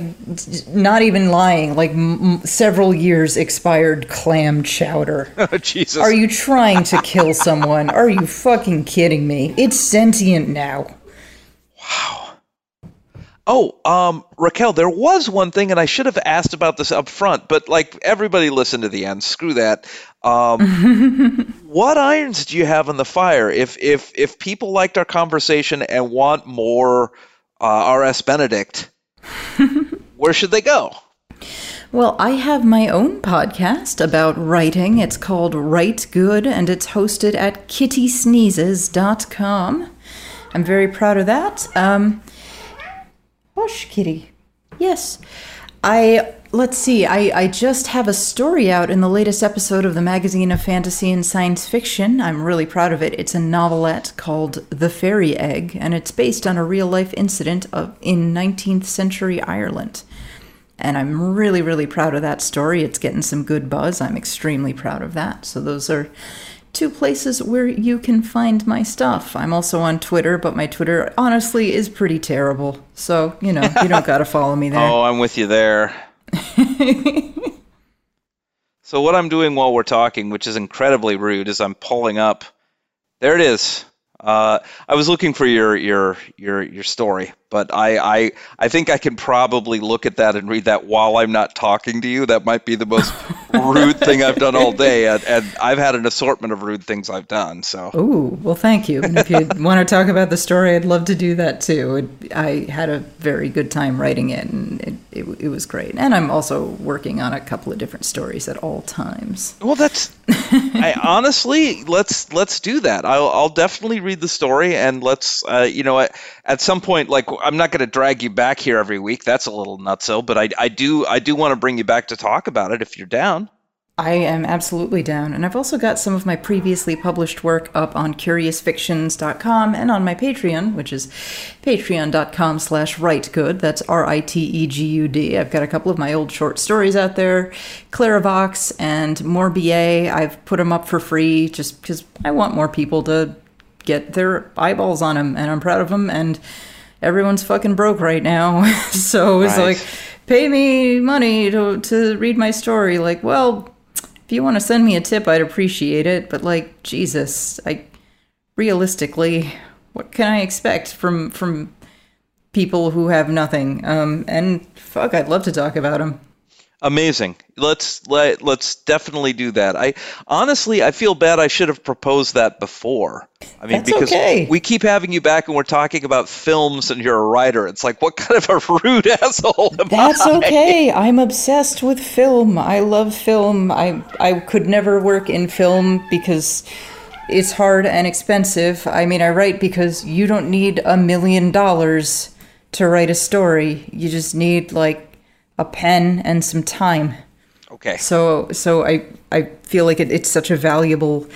not even lying. Like m- several years expired clam chowder. Oh, Jesus. Are you trying to kill someone? Are you fucking kidding me? It's sentient now. Oh, um, Raquel, there was one thing, and I should have asked about this up front, but like everybody listen to the end. Screw that. Um, what irons do you have on the fire? If if if people liked our conversation and want more uh, R.S. Benedict, where should they go? Well, I have my own podcast about writing. It's called Rite Gud, and it's hosted at kittysneezes.com. I'm very proud of that. Um, Kitty. Yes. I let's see. I I just have a story out in the latest episode of the magazine of fantasy and science fiction. I'm really proud of it. It's a novelette called The Fairy Egg, and it's based on a real life incident of in 19th century Ireland. And I'm really really proud of that story. It's getting some good buzz. I'm extremely proud of that. So those are two places where you can find my stuff. I'm also on Twitter, but my Twitter honestly is pretty terrible. So, you know, you don't got to follow me there. Oh, I'm with you there. so what I'm doing while we're talking, which is incredibly rude, is I'm pulling up. There it is. Uh, I was looking for your your your your story, but I, I I think I can probably look at that and read that while I'm not talking to you. That might be the most rude thing I've done all day, and, and I've had an assortment of rude things I've done. So Ooh, well, thank you. And if you want to talk about the story, I'd love to do that too. It, I had a very good time writing it, and it, it, it was great. And I'm also working on a couple of different stories at all times. Well, that's. I honestly let's let's do that. I'll I'll definitely read the story and let's uh, you know at, some point like I'm not going to drag you back here every week. That's a little nutso, but I I do I do want to bring you back to talk about it if you're down. I am absolutely down, and I've also got some of my previously published work up on curiousfictions.com and on my Patreon, which is patreon.com slash ritegud. That's R-I-T-E-G-U-D. I've got a couple of my old short stories out there, Clarivox and more BA. I've put them up for free just because I want more people to get their eyeballs on him, and I'm proud of him. and everyone's fucking broke right now. so it's Right. like, pay me money to, to read my story. Like, well, if you want to send me a tip, I'd appreciate it. But like, Jesus, I realistically, what can I expect from from people who have nothing. Um, and fuck, I'd love to talk about them. Amazing. Let's let let's definitely do that. I honestly I feel bad I should have proposed that before. I mean That's because okay. we keep having you back and we're talking about films and you're a writer. It's like what kind of a rude asshole am That's I? okay. I'm obsessed with film. I love film. I I could never work in film because it's hard and expensive. I mean, I write because you don't need a million dollars to write a story. You just need like a pen and some time. Okay. So so I I feel like it, it's such a valuable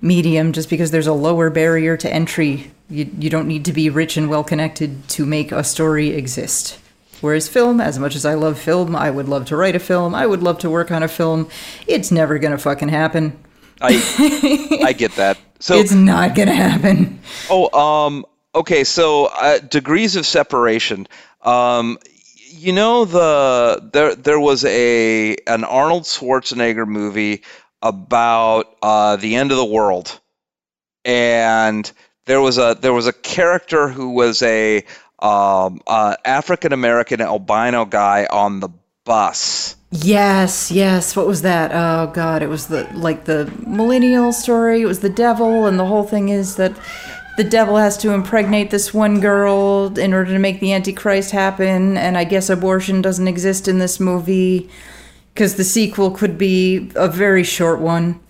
medium just because there's a lower barrier to entry. You you don't need to be rich and well connected to make a story exist. Whereas film, as much as I love film, I would love to write a film. I would love to work on a film. It's never gonna fucking happen. I I get that. So It's not gonna happen. Oh, um, okay. So uh, degrees of separation. Um, you know the there there was a an Arnold Schwarzenegger movie about uh, the end of the world, and there was a there was a character who was a um, uh, African American albino guy on the bus. Yes, yes. What was that? Oh god, it was the like the millennial story. It was the devil, and the whole thing is that the devil has to impregnate this one girl in order to make the antichrist happen. And I guess abortion doesn't exist in this movie because the sequel could be a very short one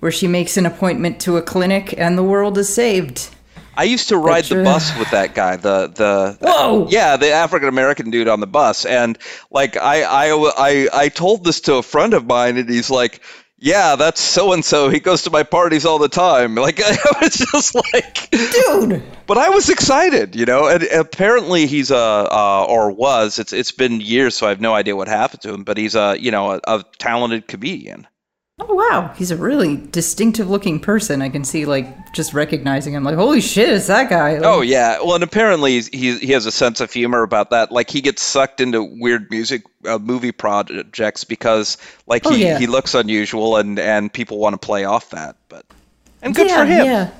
where she makes an appointment to a clinic and the world is saved. I used to ride the uh, bus with that guy, the the Whoa! yeah, the African American dude on the bus, and like I, I I I told this to a friend of mine, and he's like, "Yeah, that's so and so. He goes to my parties all the time." Like I was just like, Dude! but I was excited, you know. And apparently he's a uh, or was it's it's been years, so I have no idea what happened to him. But he's a you know a, a talented comedian. Oh wow, he's a really distinctive looking person. I can see like just recognizing him like, holy shit, it's that guy. Like, Oh yeah, well, and apparently he he has a sense of humor about that. Like he gets sucked into weird music uh, movie projects because like Oh, he, yeah. he looks unusual and and people want to play off that. But and good yeah, for him. Yeah.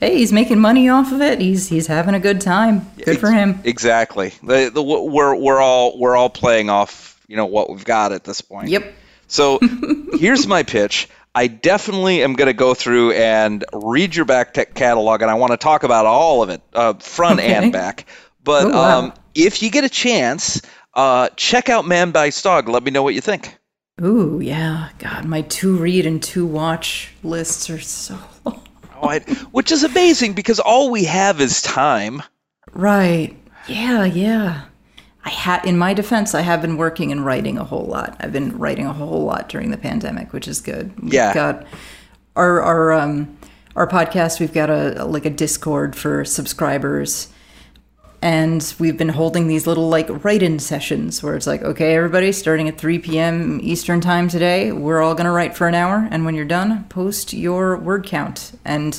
Hey, he's making money off of it. He's he's having a good time. Good for him. Exactly. The, the, we're we're all we're all playing off you know what we've got at this point. Yep. So here's my pitch. I definitely am going to go through and read your back catalog, and I want to talk about all of it, uh, front Okay. and back. But Oh, wow. um, if you get a chance, uh, check out Man Bites Dog. Let me know what you think. Ooh, yeah. God, my two read and two watch lists are so long. Oh, which is amazing because all we have is time. Right. Yeah, yeah. I had in my defense, I have been working and writing a whole lot. I've been writing a whole lot during the pandemic, which is good. We've Yeah. got our our um our podcast, we've got a like a Discord for subscribers. And we've been holding these little like write-in sessions where it's like, okay, everybody, starting at 3 p.m. Eastern time today, we're all gonna write for an hour, and when you're done, post your word count. And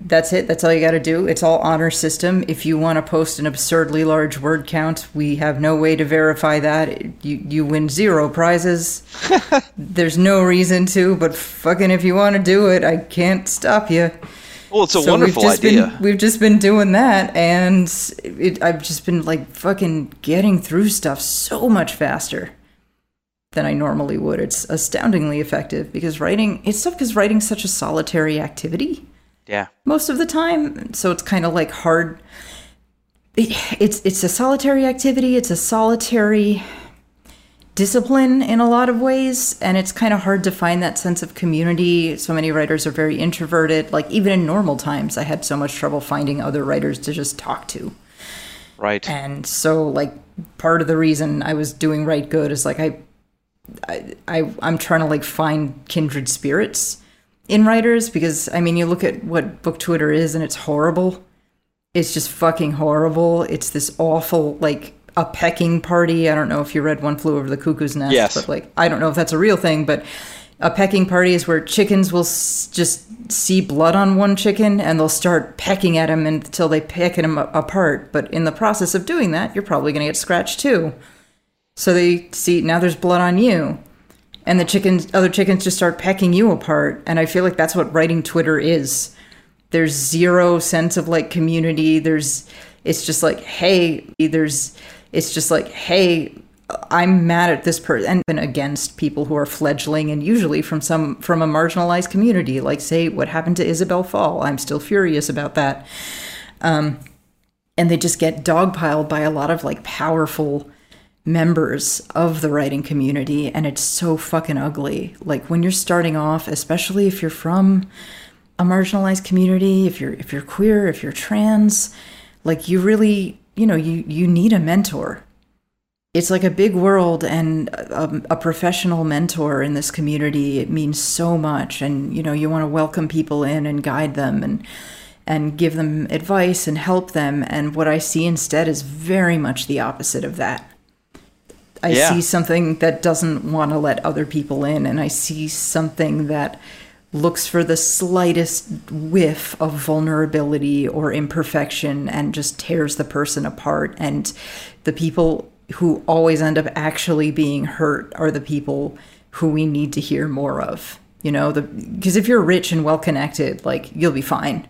that's it. That's all you got to do. It's all honor system. If you want to post an absurdly large word count, we have no way to verify that. You you win zero prizes. There's no reason to, but fucking if you want to do it, I can't stop you. Well, it's a So wonderful we've just idea. Been, we've just been doing that, and it, I've just been like fucking getting through stuff so much faster than I normally would. It's astoundingly effective because writing it's tough because writing's such a solitary activity yeah. most of the time so it's kind of like hard. It, it's it's a solitary activity it's a solitary discipline in a lot of ways and it's kind of hard to find that sense of community. So many writers are very introverted. Like even in normal times i had so much trouble finding other writers to just talk to. Right. and so like part of the reason i was doing Rite Gud is like i I, I I'm trying to like find kindred spirits in writers because I mean you look at what book Twitter is and it's horrible. It's just fucking horrible. It's this awful like a pecking party. I don't know if you read One Flew Over the Cuckoo's Nest, Yes. but like I don't know if that's a real thing, but a pecking party is where chickens will s- just see blood on one chicken and they'll start pecking at him until they peck him a- apart. But in the process of doing that, you're probably going to get scratched too. So they see now there's blood on you. And the chickens other chickens just start pecking you apart. And I feel like that's what writing Twitter is. there's zero sense of like community there's it's just like hey there's it's just like hey i'm mad at this person and against people who are fledgling and usually from some from a marginalized community like say what happened to isabel fall i'm still furious about that um, and they just get dogpiled by a lot of like powerful members of the writing community and it's so fucking ugly. Like when you're starting off especially if you're from a marginalized community if you're if you're queer if you're trans like you really you know you you need a mentor. It's like a big world and a, um, a, professional mentor in this community it means so much. And you know you want to welcome people in and guide them and and give them advice and help them. And what i see instead is very much the opposite of that I yeah. see something that doesn't want to let other people in, and I see something that looks for the slightest whiff of vulnerability or imperfection and just tears the person apart. And the people who always end up actually being hurt are the people who we need to hear more of. You know, because if you're rich and well connected, like you'll be fine.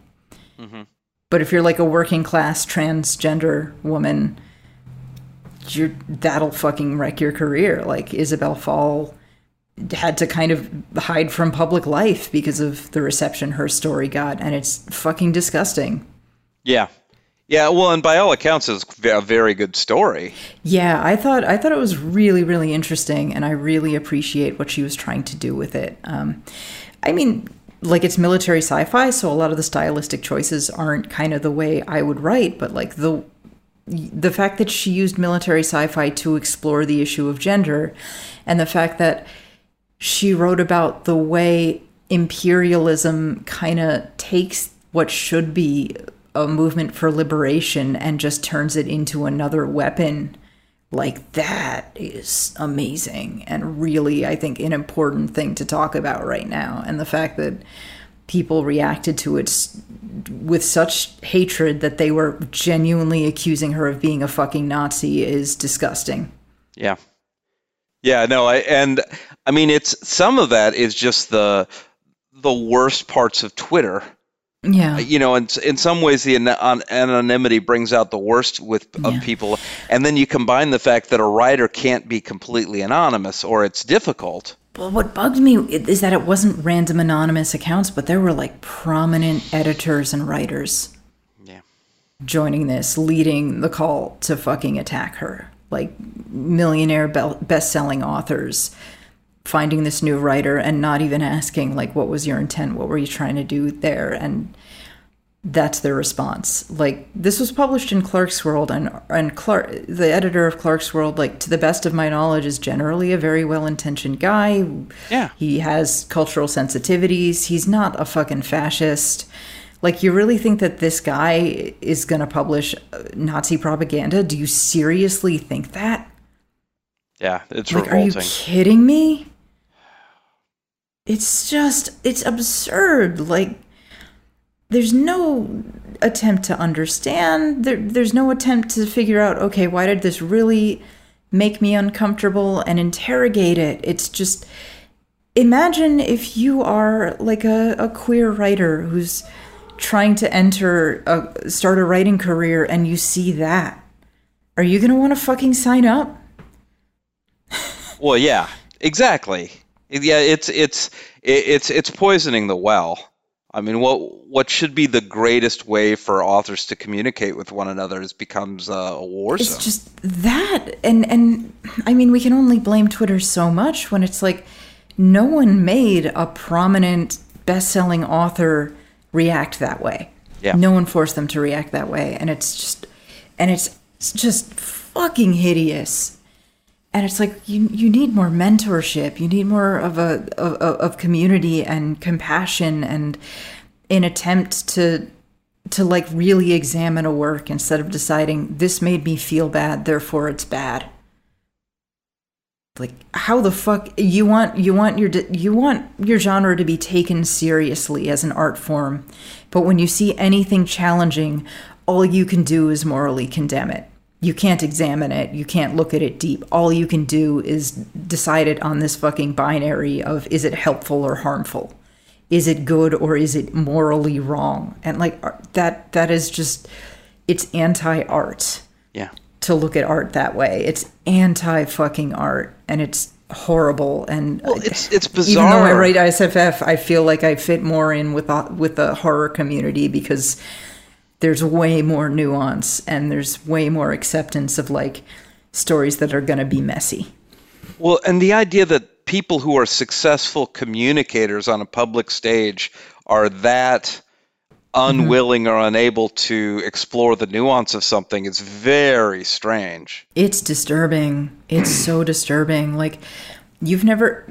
Mm-hmm. But if you're like a working class transgender woman, you're that'll fucking wreck your career. Like Isabel Fall had to kind of hide from public life because of the reception her story got, and it's fucking disgusting. Yeah. Yeah, well, and by all accounts, it's a very good story. Yeah, I thought I thought it was really, really interesting, and I really appreciate what she was trying to do with it. Um, I mean, like it's military sci-fi, so a lot of the stylistic choices aren't kind of the way I would write, but like the the fact that she used military sci-fi to explore the issue of gender and the fact that she wrote about the way imperialism kind of takes what should be a movement for liberation and just turns it into another weapon like that is amazing and really i think an important thing to talk about right now. And the fact that people reacted to it with such hatred that they were genuinely accusing her of being a fucking Nazi is disgusting. Yeah. Yeah, no, I and I mean it's some of that is just the the worst parts of Twitter. Yeah. Uh, you know, in in some ways the anonymity brings out the worst with of yeah. people and then you combine the fact that a writer can't be completely anonymous or it's difficult. Well, what bugged me is that it wasn't random anonymous accounts, but there were like prominent editors and writers yeah. joining this, leading the call to fucking attack her. Like millionaire best selling authors finding this new writer and not even asking, like, what was your intent? What were you trying to do there? And that's their response. Like this was published in Clarkesworld, and and Clarke, the editor of Clarkesworld, like to the best of my knowledge, is generally a very well intentioned guy. Yeah, he has cultural sensitivities. He's not a fucking fascist. Like you really think that this guy is going to publish uh, Nazi propaganda? Do you seriously think that? Yeah, it's like, revolting. Are you kidding me? It's just it's absurd. Like there's no attempt to understand. There, there's no attempt to figure out, okay, why did this really make me uncomfortable and interrogate it? It's just imagine if you are like a, a queer writer who's trying to enter a start a writing career and you see that. Are you going to want to fucking sign up? well, yeah, exactly. Yeah, it's it's it's it's poisoning the well. I mean, what what should be the greatest way for authors to communicate with one another is becomes a war zone. It's just that, and and I mean, we can only blame Twitter so much when it's like no one made a prominent best-selling author react that way. Yeah. No one forced them to react that way, and it's just and it's just fucking hideous. And it's like you you need more mentorship. You need more of a of, of community and compassion and an attempt to to like really examine a work instead of deciding this made me feel bad, therefore it's bad. Like how the fuck you want you want your you want your genre to be taken seriously as an art form, but when you see anything challenging, all you can do is morally condemn it you can't examine it you can't look at it deep all you can do is decide it on this fucking binary of is it helpful or harmful is it good or is it morally wrong? And like uh, that that is just it's anti-art Yeah. to look at art that way. It's anti fucking art and it's horrible and Well, it's it's bizarre. even though I write ISFF, I feel like I fit more in with the, with the horror community because there's way more nuance and there's way more acceptance of like stories that are going to be messy. Well, and the idea that people who are successful communicators on a public stage are that mm-hmm. unwilling or unable to explore the nuance of something is very strange. It's disturbing. It's so disturbing. Like you've never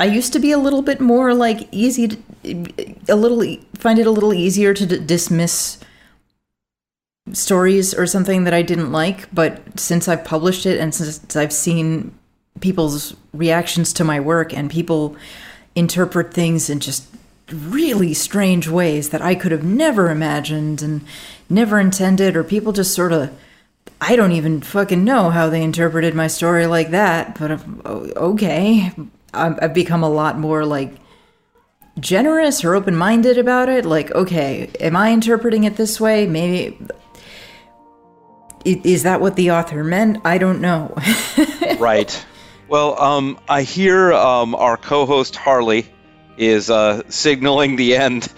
I used to be a little bit more like easy to, a little find it a little easier to d- dismiss stories or something that I didn't like, but since I've published it and since I've seen people's reactions to my work and people interpret things in just really strange ways that I could have never imagined and never intended or people just sort of I don't even fucking know how they interpreted my story like that, but um, okay. I've I've become a lot more like generous or open minded about it. Like, okay, am I interpreting it this way? Maybe. Is that what the author meant? I don't know. right. Well, um, I hear um, our co-host Harley is uh, signaling the end.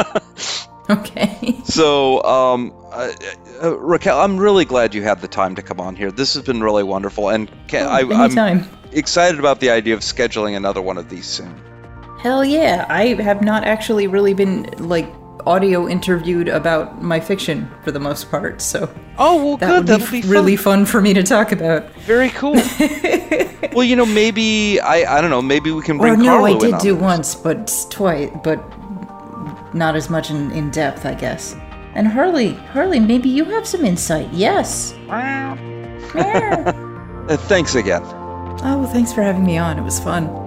okay. So, um, uh, uh, Raquel, I'm really glad you had the time to come on here. This has been really wonderful, and can, I, I'm Anytime. Excited about the idea of scheduling another one of these soon. Hell yeah. I have not actually really been like audio interviewed about my fiction for the most part, so Oh well, that good. would That'll be be f- really fun for me to talk about. very cool. well, you know, maybe I I don't know. Maybe we can bring Or no, Carlo I in did on do this. once, but twice, but not as much in, in depth, I guess. And Harley, Harley, maybe you have some insight. Yes. Uh, thanks again. Oh, well, thanks for having me on. It was fun.